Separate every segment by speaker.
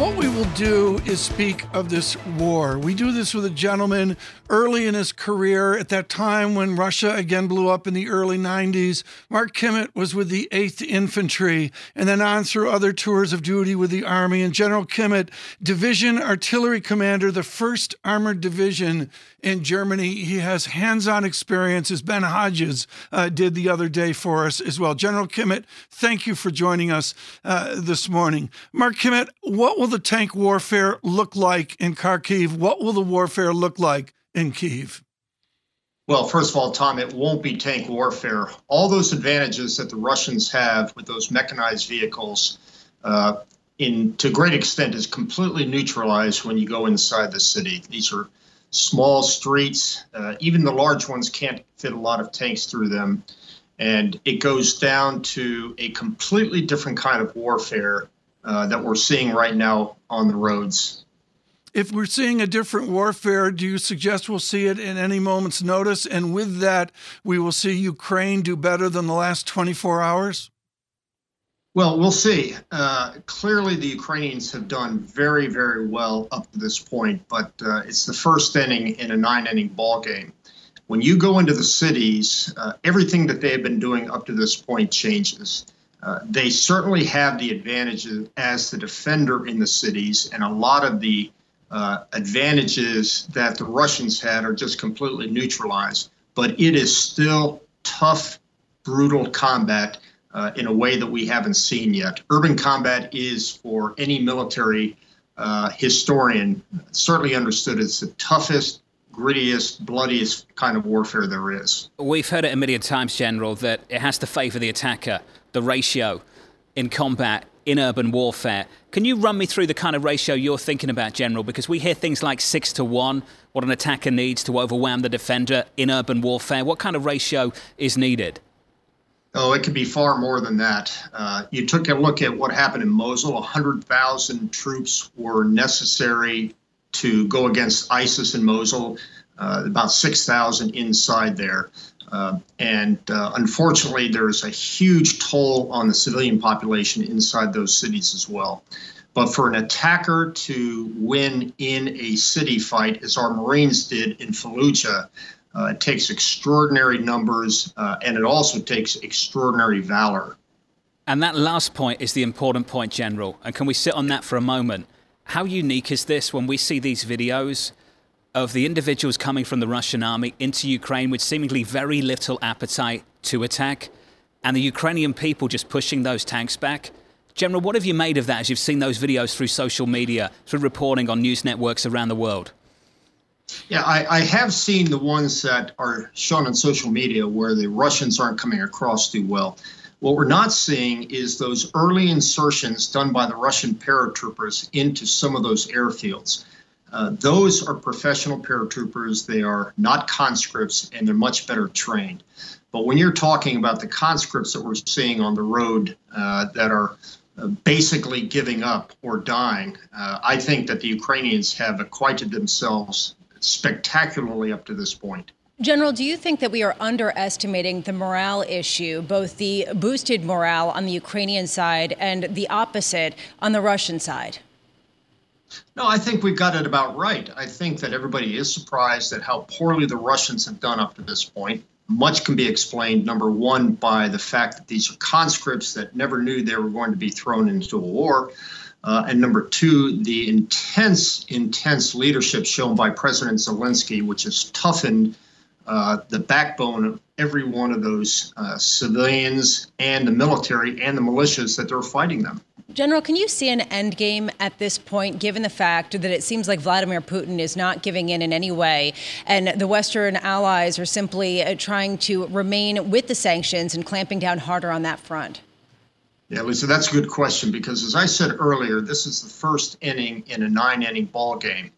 Speaker 1: What we will do is speak of this war. We do this with a gentleman early in his career. At that time when Russia again blew up in the early 90s, Mark Kimmitt was with the 8th Infantry and then on through other tours of duty with the Army. And General Kimmitt, Division Artillery Commander, the 1st Armored Division in Germany. He has hands on experience, as Ben Hodges uh, did the other day for us as well. General Kimmitt, thank you for joining us uh, this morning. Mark Kimmitt, what will the tank warfare look like in Kharkiv? What will the warfare look like in Kiev?
Speaker 2: Well, first of all, Tom, it won't be tank warfare. All those advantages that the Russians have with those mechanized vehicles, uh, in to a great extent, is completely neutralized when you go inside the city. These are small streets. Uh, even the large ones can't fit a lot of tanks through them. And it goes down to a completely different kind of warfare uh, that we're seeing right now on the roads.
Speaker 1: If we're seeing a different warfare, do you suggest we'll see it in any moment's notice? And with that, we will see Ukraine do better than the last 24 hours?
Speaker 2: Well, we'll see. Uh, clearly, the Ukrainians have done very, very well up to this point, but uh, it's the first inning in a nine-inning ball game. When you go into the cities, uh, everything that they have been doing up to this point changes. Uh, they certainly have the advantages as the defender in the cities, and a lot of the uh, advantages that the Russians had are just completely neutralized. But it is still tough, brutal combat uh, in a way that we haven't seen yet. Urban combat is, for any military uh, historian, certainly understood as the toughest, grittiest, bloodiest kind of warfare there is.
Speaker 3: We've heard it a million times, General, that it has to favour the attacker, the ratio in combat. In urban warfare. Can you run me through the kind of ratio you're thinking about, General? Because we hear things like six to one, what an attacker needs to overwhelm the defender in urban warfare. What kind of ratio is needed?
Speaker 2: Oh, it could be far more than that. Uh, you took a look at what happened in Mosul. 100,000 troops were necessary to go against ISIS in Mosul, uh, about 6,000 inside there. Uh, and uh, unfortunately, there's a huge toll on the civilian population inside those cities as well. But for an attacker to win in a city fight, as our Marines did in Fallujah, uh, it takes extraordinary numbers, uh, and it also takes extraordinary valor.
Speaker 3: And that last point is the important point, General. And can we sit on that for a moment? How unique is this when we see these videos of the individuals coming from the Russian army into Ukraine with seemingly very little appetite to attack, and the Ukrainian people just pushing those tanks back? General, what have you made of that as you've seen those videos through social media, through reporting on news networks around the world?
Speaker 2: Yeah, I, I, have seen the ones that are shown on social media where the Russians aren't coming across too well. What we're not seeing is those early insertions done by the Russian paratroopers into some of those airfields. Uh, those are professional paratroopers. They are not conscripts and they're much better trained. But when you're talking about the conscripts that we're seeing on the road uh, that are uh, basically giving up or dying, uh, I think that the Ukrainians have acquitted themselves spectacularly up to this point.
Speaker 4: General, do you think that we are underestimating the morale issue, both the boosted morale on the Ukrainian side and the opposite on the Russian side?
Speaker 2: No, I think we've got it about right. I think that everybody is surprised at how poorly the Russians have done up to this point. Much can be explained, number one, by the fact that these are conscripts that never knew they were going to be thrown into a war. Uh, and number two, the intense, intense leadership shown by President Zelensky, which has toughened uh, the backbone of every one of those uh, civilians and the military and the militias that they're fighting them.
Speaker 4: General, can you see an end game at this point, given the fact that it seems like Vladimir Putin is not giving in in any way, and the Western allies are simply uh, trying to remain with the sanctions and clamping down harder on that front?
Speaker 2: Yeah, Lisa, that's a good question because, as I said earlier, this is the first inning in a nine-inning ball game,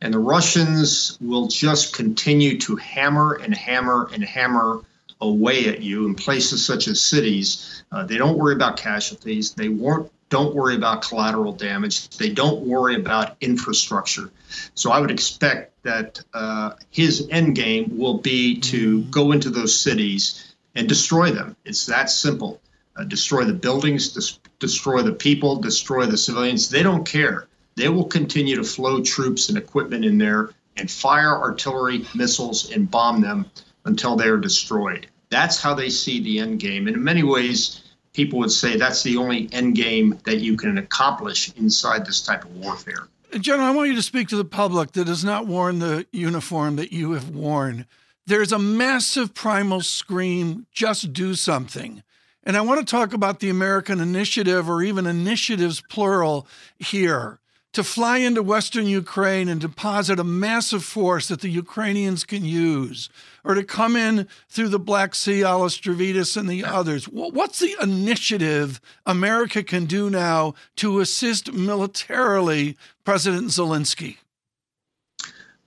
Speaker 2: And the Russians will just continue to hammer and hammer and hammer away at you in places such as cities. Uh, they don't worry about casualties. They won't, don't worry about collateral damage. They don't worry about infrastructure. So I would expect that uh, his end game will be to go into those cities and destroy them. It's that simple. Uh, destroy the buildings, des- destroy the people, destroy the civilians. They don't care. They will continue to flow troops and equipment in there and fire artillery, missiles, and bomb them until they are destroyed. That's how they see the end game. And in many ways, people would say that's the only end game that you can accomplish inside this type of warfare.
Speaker 1: General, I want you to speak to the public that has not worn the uniform that you have worn. There's a massive primal scream just do something. And I want to talk about the American initiative or even initiatives plural here to fly into Western Ukraine and deposit a massive force that the Ukrainians can use, or to come in through the Black Sea, Alastravitas and the others. What's the initiative America can do now to assist militarily President Zelensky?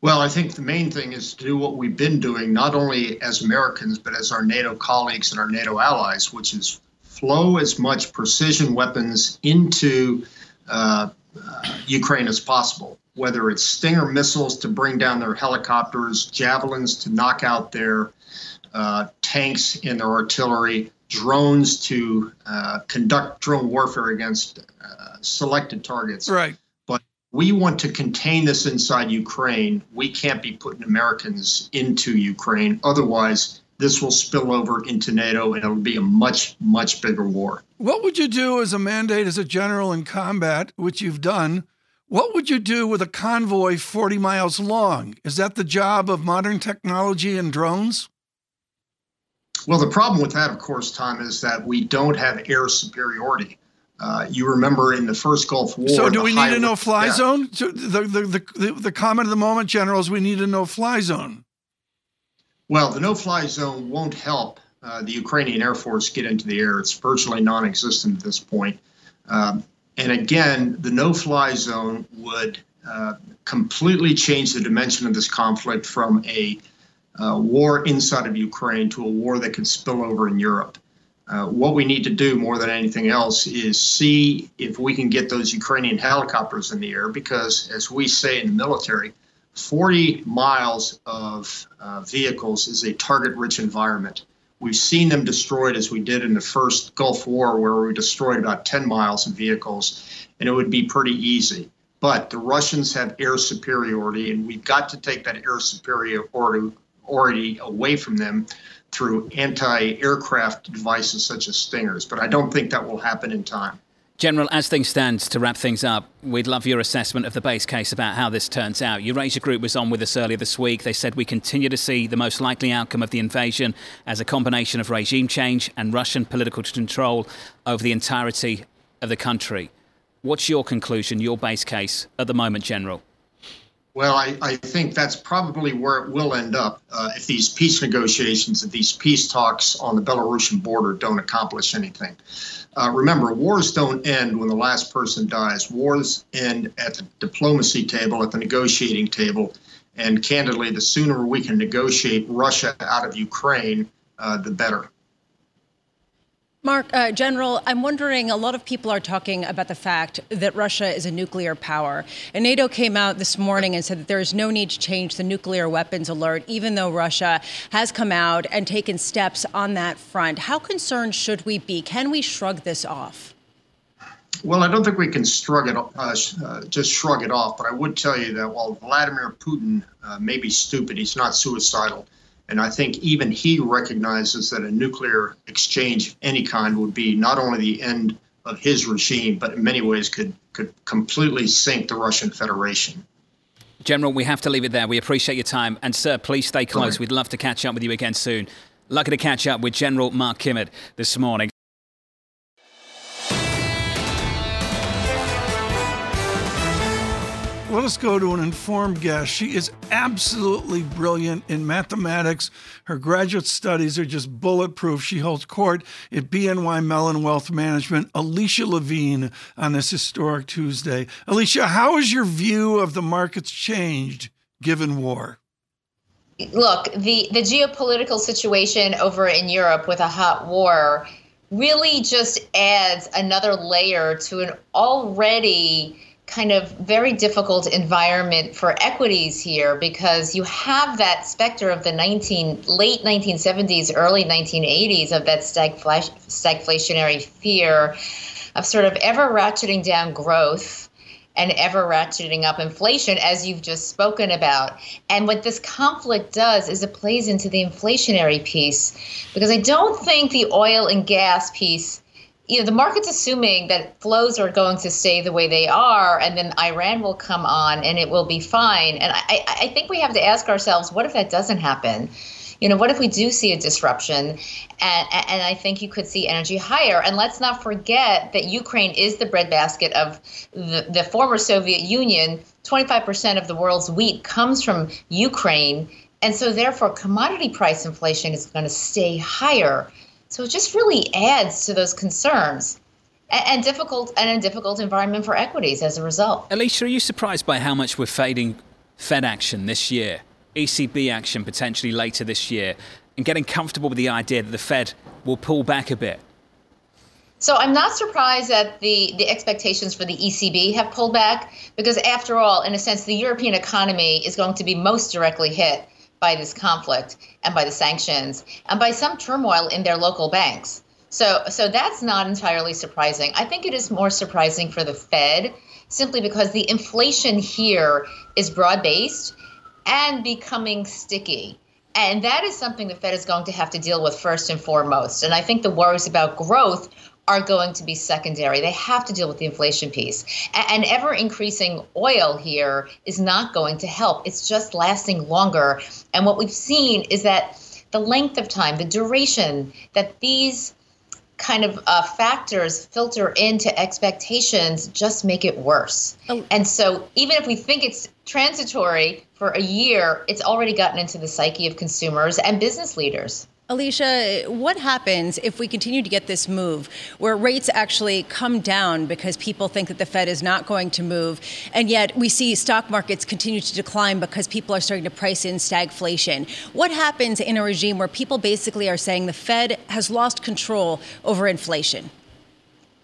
Speaker 2: Well, I think the main thing is to do what we've been doing, not only as Americans, but as our NATO colleagues and our NATO allies, which is flow as much precision weapons into uh, uh, Ukraine as possible, whether it's Stinger missiles to bring down their helicopters, javelins to knock out their uh, tanks and their artillery, drones to uh, conduct drone warfare against uh, selected targets.
Speaker 1: Right.
Speaker 2: But we want to contain this inside Ukraine. We can't be putting Americans into Ukraine. Otherwise, this will spill over into NATO and it'll be a much, much bigger war.
Speaker 1: What would you do as a mandate as a general in combat, which you've done? What would you do with a convoy 40 miles long? Is that the job of modern technology and drones?
Speaker 2: Well, the problem with that, of course, Tom, is that we don't have air superiority. Uh, you remember in the first Gulf War.
Speaker 1: So, do we need a no-fly yeah. zone? So the, the, the, the, the comment of the moment, General, is we need a no-fly zone.
Speaker 2: Well, the no-fly zone won't help uh, the Ukrainian Air Force get into the air. It's virtually non-existent at this point. Um, and again, the no-fly zone would uh, completely change the dimension of this conflict from a uh, war inside of Ukraine to a war that could spill over in Europe. Uh, what we need to do more than anything else is see if we can get those Ukrainian helicopters in the air, because as we say in the military, 40 miles of uh, vehicles is a target rich environment. We've seen them destroyed as we did in the first Gulf War, where we destroyed about 10 miles of vehicles, and it would be pretty easy. But the Russians have air superiority, and we've got to take that air superiority away from them through anti aircraft devices such as Stingers. But I don't think that will happen in time.
Speaker 3: General, as things stand, to wrap things up, we'd love your assessment of the base case about how this turns out. Eurasia Group was on with us earlier this week. They said we continue to see the most likely outcome of the invasion as a combination of regime change and Russian political control over the entirety of the country. What's your conclusion, your base case at the moment, General?
Speaker 2: Well, I, I think that's probably where it will end up uh, if these peace negotiations, if these peace talks on the Belarusian border don't accomplish anything. Uh, remember, wars don't end when the last person dies. Wars end at the diplomacy table, at the negotiating table. And candidly, the sooner we can negotiate Russia out of Ukraine, uh, the better.
Speaker 4: Mark, uh, General, I'm wondering a lot of people are talking about the fact that Russia is a nuclear power. And NATO came out this morning and said that there is no need to change the nuclear weapons alert, even though Russia has come out and taken steps on that front. How concerned should we be? Can we shrug this off?
Speaker 2: Well, I don't think we can shrug it, uh, uh, just shrug it off. But I would tell you that while Vladimir Putin uh, may be stupid, he's not suicidal. And I think even he recognizes that a nuclear exchange of any kind would be not only the end of his regime, but in many ways could, could completely sink the Russian Federation.
Speaker 3: General, we have to leave it there. We appreciate your time. And, sir, please stay close. We'd love to catch up with you again soon. Lucky to catch up with General Mark Kimmitt this morning.
Speaker 1: Let us go to an informed guest. She is absolutely brilliant in mathematics. Her graduate studies are just bulletproof. She holds court at BNY Mellon Wealth Management. Alicia Levine on this historic Tuesday. Alicia, how has your view of the markets changed given war?
Speaker 5: Look, the, the geopolitical situation over in Europe with a hot war really just adds another layer to an already kind of very difficult environment for equities here because you have that specter of the 19 late 1970s early 1980s of that stagflationary fear of sort of ever ratcheting down growth and ever ratcheting up inflation, as you've just spoken about. And what this conflict does is it plays into the inflationary piece, because I don't think the oil and gas piece you know the market's assuming that flows are going to stay the way they are and then iran will come on and it will be fine. And i, I think we have to ask ourselves what if that doesn't happen? You know what if we do see a disruption? And, and i think you could see energy higher. And let's not forget that ukraine is the breadbasket of the, the former soviet union. 25% of the world's wheat comes from ukraine. And so therefore commodity price inflation is going to stay higher so it just really adds to those concerns and, and difficult and a difficult environment for equities as a result.
Speaker 3: Alicia, are you surprised by how much we're fading Fed action this year, ECB action potentially later this year, and getting comfortable with the idea that the Fed will pull back a bit?
Speaker 5: So I'm not surprised that the, the expectations for the ECB have pulled back because, after all, in a sense, the European economy is going to be most directly hit by this conflict and by the sanctions and by some turmoil in their local banks. So, so that's not entirely surprising. I think it is more surprising for the Fed simply because the inflation here is broad based and becoming sticky. And that is something the Fed is going to have to deal with first and foremost. And I think the worries about growth are going to be secondary. They have to deal with the inflation piece. And ever increasing oil here is not going to help. It's just lasting longer. And what we've seen is that the length of time, the duration that these kind of uh, factors filter into expectations just make it worse. Oh. And so even if we think it's transitory for a year, it's already gotten into the psyche of consumers and business leaders.
Speaker 4: Alicia, what happens if we continue to get this move where rates actually come down because people think that the Fed is not going to move, and yet we see stock markets continue to decline because people are starting to price in stagflation? What happens in a regime where people basically are saying the Fed has lost control over inflation?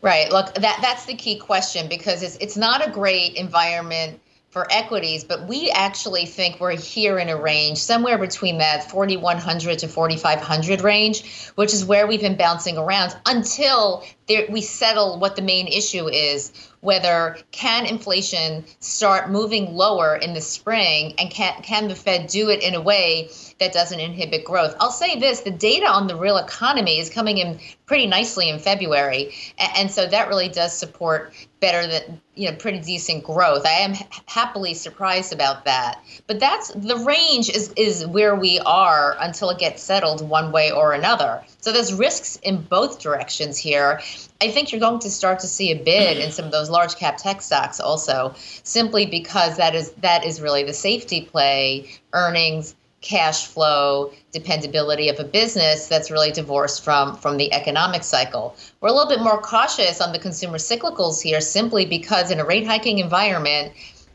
Speaker 5: Right. Look, that that's the key question because it's it's not a great environment for equities, but we actually think we're here in a range somewhere between that 4,100 to 4,500 range, which is where we've been bouncing around until there, we settle what the main issue is whether can inflation start moving lower in the spring and can, can the Fed do it in a way that doesn't inhibit growth. I'll say this the data on the real economy is coming in pretty nicely in February. And, so that really does support better than, you know, pretty decent growth. I am happily surprised about that. But that's the range is, is where we are until it gets settled one way or another. So there's risks in both directions here. I think you're going to start to see a bid in some of those large cap tech stocks also, simply because that is that is really the safety play, earnings, cash flow, dependability of a business that's really divorced from from the economic cycle. We're a little bit more cautious on the consumer cyclicals here simply because in a rate hiking environment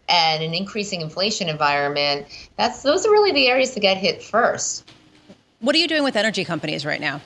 Speaker 5: and an increasing inflation environment, that's those are really the areas to get hit first.
Speaker 4: What are you doing with energy companies right now?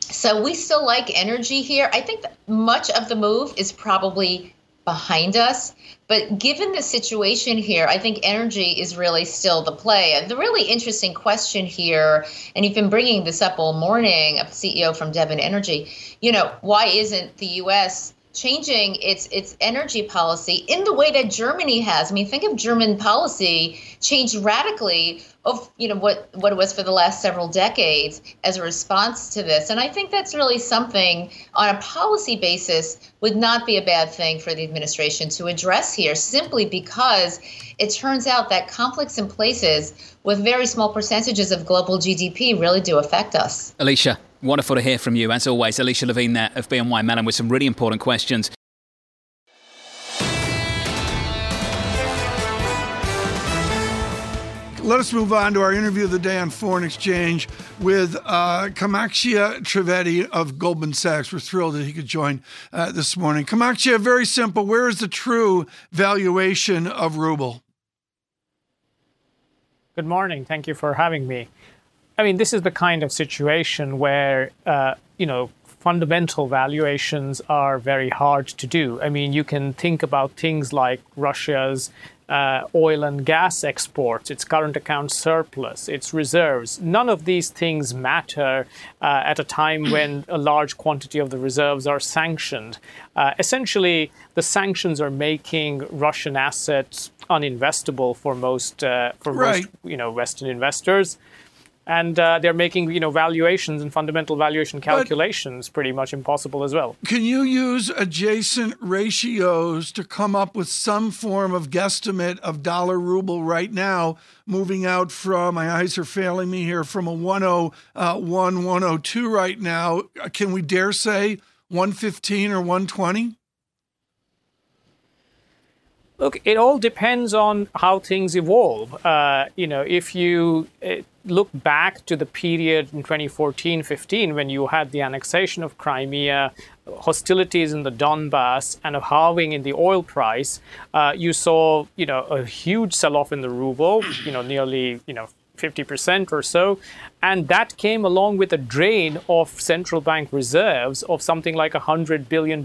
Speaker 5: So we still like energy here. I think much of the move is probably behind us. But given the situation here, I think energy is really still the play. And the really interesting question here, and you've been bringing this up all morning, a CEO from Devon Energy, you know, why isn't the U.S changing its its energy policy in the way that Germany has. I mean, think of German policy changed radically of you know what what it was for the last several decades as a response to this. And I think that's really something on a policy basis would not be a bad thing for the administration to address here simply because it turns out that conflicts in places with very small percentages of global GDP really do affect us.
Speaker 3: Alicia, Wonderful to hear from you, as always. Alicia Levine there of BNY Mellon with some really important questions.
Speaker 1: Let us move on to our interview of the day on foreign exchange with uh, Kamakshya Trivedi of Goldman Sachs. We're thrilled that he could join uh, this morning. Kamakshya, very simple. Where is the true valuation of ruble?
Speaker 6: Good morning. Thank you for having me. I mean, this is the kind of situation where, uh, you know, fundamental valuations are very hard to do. I mean, you can think about things like Russia's uh, oil and gas exports, its current account surplus, its reserves. None of these things matter uh, at a time when a large quantity of the reserves are sanctioned. Uh, essentially, the sanctions are making Russian assets uninvestable for most uh, for right. most you know Western investors and uh, they're making you know valuations and fundamental valuation calculations but pretty much impossible as well.
Speaker 1: Can you use adjacent ratios to come up with some form of guesstimate of dollar ruble right now, moving out from my eyes are failing me here from a 101 uh, 102 right now? Can we dare say 115 or 120?
Speaker 6: Look, it all depends on how things evolve. Uh, you know, if you uh, look back to the period in 2014 15 when you had the annexation of Crimea, hostilities in the Donbass, and a halving in the oil price, uh, you saw, you know, a huge sell off in the ruble, you know, nearly, you know, 50% or so. And that came along with a drain of central bank reserves of something like $100 billion.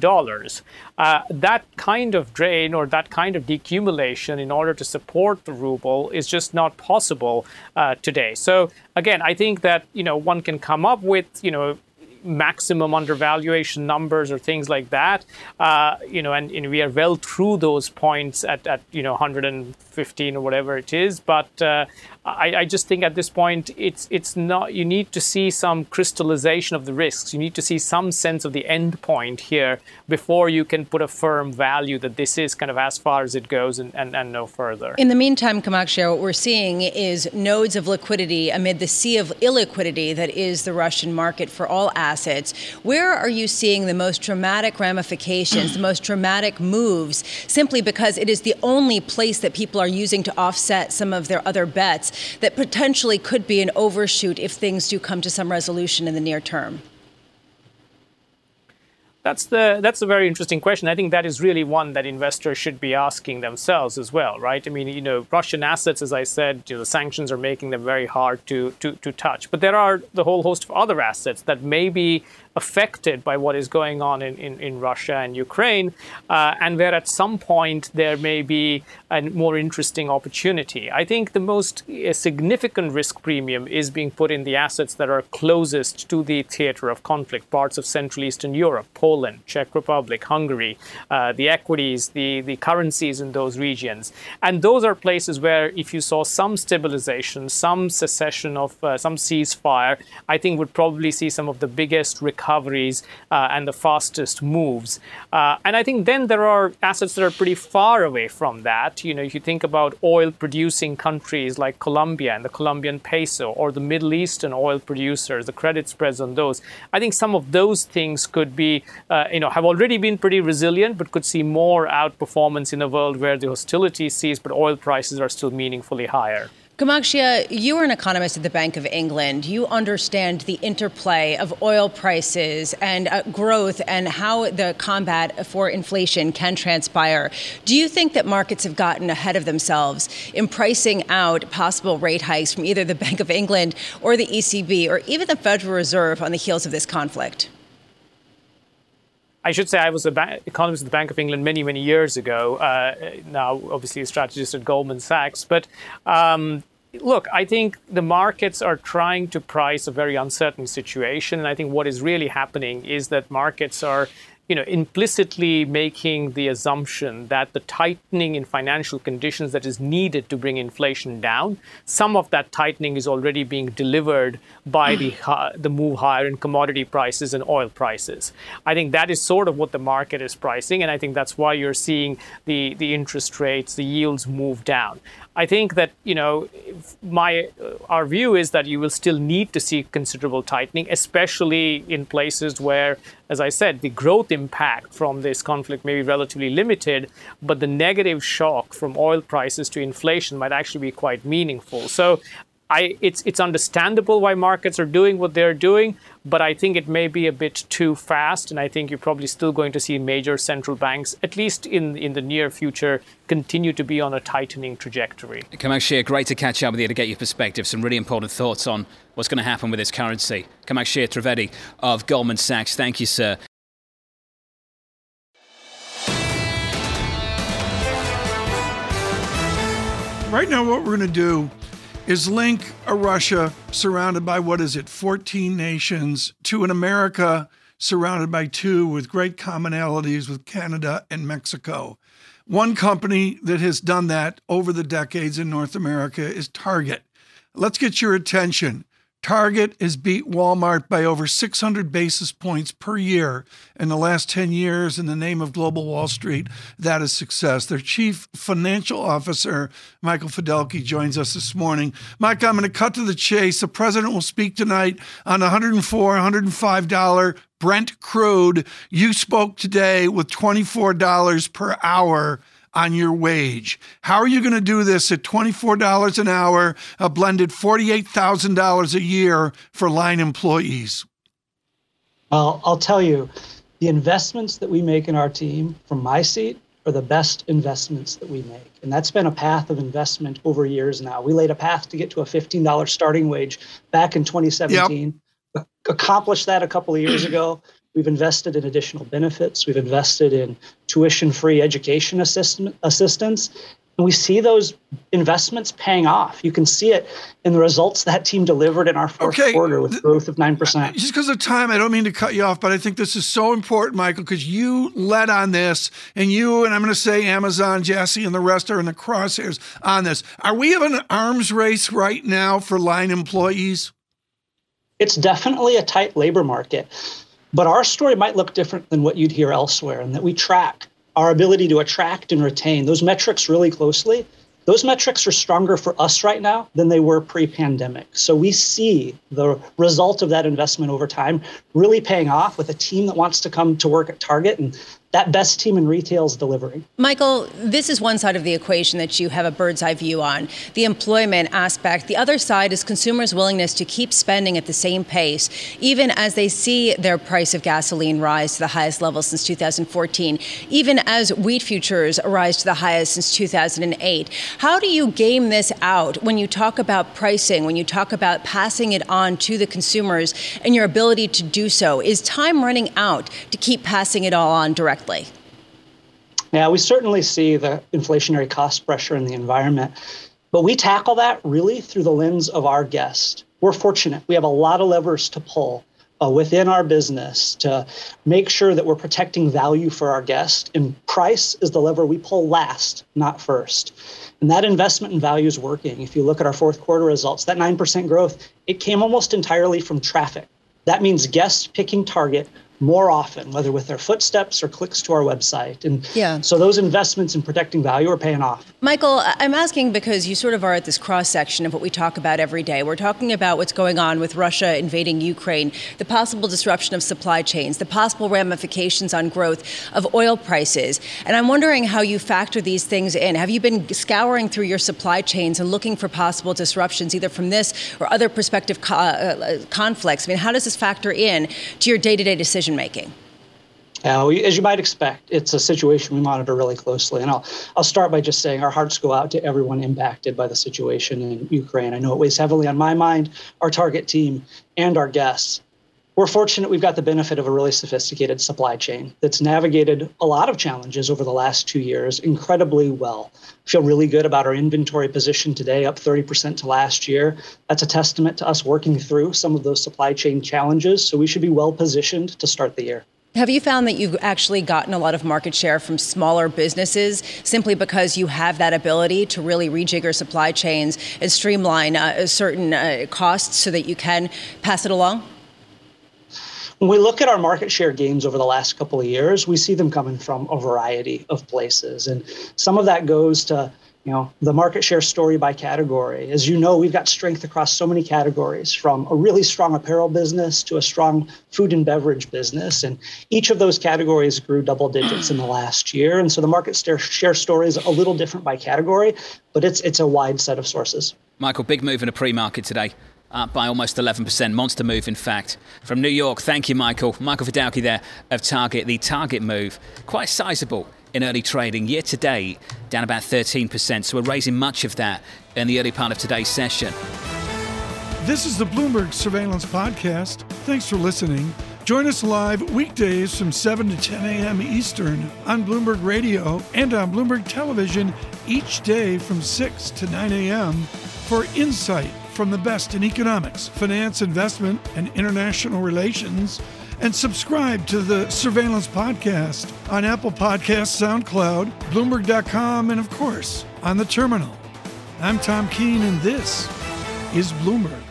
Speaker 6: Uh, that kind of drain or that kind of decumulation in order to support the ruble is just not possible uh, today. So again, I think that you know one can come up with you know maximum undervaluation numbers or things like that. Uh, you know, and, and, we are well through those points at, at you know 115 or whatever it is. But uh, I, I, just think at this point it's it's not you need to see some crystallization of the risks. You need to see some sense of the end point here before you can put a firm value that this is kind of as far as it goes and, and, and no further.
Speaker 4: In the meantime Kamakshya, what we're seeing is nodes of liquidity amid the sea of illiquidity that is the Russian market for all assets. Where are you seeing the most dramatic ramifications the most dramatic moves simply because it is the only place that people are using to offset some of their other bets that potentially could be an overshoot if things do come to some resolution in the near term?
Speaker 6: That's the that's a very interesting question. I think that is really one that investors should be asking themselves as well, right? I mean, you know, Russian assets, as I said, you know, the sanctions are making them very hard to to to touch. But there are the whole host of other assets that may be affected by what is going on in, in, in Russia and Ukraine, uh, and where at some point there may be a more interesting opportunity. I think the most significant risk premium is being put in the assets that are closest to the theater of conflict, parts of Central Eastern Europe, Poland, Czech Republic, Hungary, uh, the equities, the, the currencies in those regions. And those are places where if you saw some stabilization, some cessation of uh, some ceasefire, I think would probably see some of the biggest recoveries uh, and the fastest moves. Uh, and I think then there are assets that are pretty far away from that. You know, if you think about oil producing countries like Colombia and the Colombian peso or the Middle Eastern oil producers, the credit spreads on those, I think some of those things could be, uh, you know, have already been pretty resilient, but could see more outperformance in a world where the hostility cease, but oil prices are still meaningfully higher.
Speaker 4: Kamakshya, you are an economist at the Bank of England. You understand the interplay of oil prices and uh, growth and how the combat for inflation can transpire. Do you think that markets have gotten ahead of themselves in pricing out possible rate hikes from either the Bank of England or the ECB or even the Federal Reserve on the heels of this conflict?
Speaker 6: I should say I was an ba- economist at the Bank of England many, many years ago. Uh, now, obviously, a strategist at Goldman Sachs. But um, look, I think the markets are trying to price a very uncertain situation. And I think what is really happening is that markets are you know, implicitly making the assumption that the tightening in financial conditions that is needed to bring inflation down, some of that tightening is already being delivered by the uh, the move higher in commodity prices and oil prices. I think that is sort of what the market is pricing, and I think that's why you're seeing the the interest rates, the yields move down. I think that you know my our view is that you will still need to see considerable tightening, especially in places where, as I said, the growth impact from this conflict may be relatively limited, but the negative shock from oil prices to inflation might actually be quite meaningful. So I, it's it's understandable why markets are doing what they're doing, but I think it may be a bit too fast, and I think you're probably still going to see major central banks, at least in in the near future, continue to be on a tightening trajectory.
Speaker 3: Kamakshya, great to catch up with you to get your perspective. Some really important thoughts on what's going to happen with this currency. Kamakshya Trivedi of Goldman Sachs, thank you, sir.
Speaker 1: Right now, what we're going to do is link a Russia surrounded by what is it, 14 nations, to an America surrounded by two with great commonalities with Canada and Mexico. One company that has done that over the decades in North America is Target. Let's get your attention. Target has beat Walmart by over 600 basis points per year in the last 10 years in the name of Global Wall Street. That is success. Their chief financial officer, Michael Fiddelke, joins us this morning. Mike, I'm going to cut to the chase. The president will speak tonight on $104, $105 Brent crude. You spoke today with $24 per hour on your wage. How are you going to do this at $24 an hour, a blended $48,000 a year for line employees?
Speaker 7: Well, I'll tell you, the investments that we make in our team from my seat are the best investments that we make. And that's been a path of investment over years now. We laid a path to get to a $15 starting wage back in 2017. Yep. Accomplished that a couple of years ago. We've invested in additional benefits. We've invested in tuition free education assist- assistance. And we see those investments paying off. You can see it in the results that team delivered in our fourth okay. quarter with growth of 9%.
Speaker 1: Just because of time, I don't mean to cut you off, but I think this is so important, Michael, because you led on this, and you, and I'm going to say Amazon, Jassy, and the rest are in the crosshairs on this. Are we having an arms race right now for line employees?
Speaker 7: It's definitely a tight labor market. But our story might look different than what you'd hear elsewhere, and that we track our ability to attract and retain those metrics really closely. Those metrics are stronger for us right now than they were pre pandemic. So we see the result of that investment over time really paying off with a team that wants to come to work at Target and that best team in retail is delivering.
Speaker 4: Michael, this is one side of the equation that you have a bird's eye view on the employment aspect. The other side is consumers' willingness to keep spending at the same pace, even as they see their price of gasoline rise to the highest level since 2014, even as wheat futures rise to the highest since 2008. How do you game this out when you talk about pricing, when you talk about passing it on to the consumers and your ability to do so? Is time running out to keep passing it all on directly? Correctly?
Speaker 7: Yeah, we certainly see the inflationary cost pressure in the environment, but we tackle that really through the lens of our guest. We're fortunate. We have a lot of levers to pull uh, within our business to make sure that we're protecting value for our guest. And price is the lever we pull last, not first. And that investment in value is working. If you look at our fourth quarter results, that 9% growth, it came almost entirely from traffic. That means guests picking Target more often, whether with their footsteps or clicks to our website. And yeah. so those investments in protecting value are paying off.
Speaker 4: Michael, I'm asking because you sort of are at this cross section of what we talk about every day. We're talking about what's going on with Russia invading Ukraine, the possible disruption of supply chains, the possible ramifications on growth of oil prices. And I'm wondering how you factor these things in. Have you been scouring through your supply chains and looking for possible disruptions, either from this or other prospective co- uh, conflicts? I mean, how does this factor in to your day to day decision? Decision making?
Speaker 7: As you might expect, it's a situation we monitor really closely. And I'll, I'll start by just saying our hearts go out to everyone impacted by the situation in Ukraine. I know it weighs heavily on my mind, our target team, and our guests. We're fortunate we've got the benefit of a really sophisticated supply chain that's navigated a lot of challenges over the last two years incredibly well. Feel really good about our inventory position today, up 30% to last year. That's a testament to us working through some of those supply chain challenges. So we should be well positioned to start the year.
Speaker 4: Have you found that you've actually gotten a lot of market share from smaller businesses simply because you have that ability to really rejigger supply chains and streamline uh, certain uh, costs so that you can pass it along?
Speaker 7: When we look at our market share gains over the last couple of years, we see them coming from a variety of places. And some of that goes to you know the market share story by category. As you know we've got strength across so many categories from a really strong apparel business to a strong food and beverage business. And each of those categories grew double digits in the last year. And so the market share story is a little different by category but it's it's a wide set of sources.
Speaker 3: Michael big move in a pre-market today up by almost 11%. Monster move, in fact. From New York, thank you, Michael. Michael Fiddelke there of Target. The Target move, quite sizable in early trading. Year to date, down about 13%. So we're raising much of that in the early part of today's session.
Speaker 1: This is the Bloomberg Surveillance Podcast. Thanks for listening. Join us live weekdays from 7 to 10 a.m. Eastern on Bloomberg Radio and on Bloomberg Television each day from 6 to 9 a.m. for insight from the best in economics, finance, investment, and international relations and subscribe to the Surveillance Podcast on Apple Podcasts, SoundCloud, Bloomberg.com, and of course, on the terminal. I'm Tom Keene, and this is Bloomberg.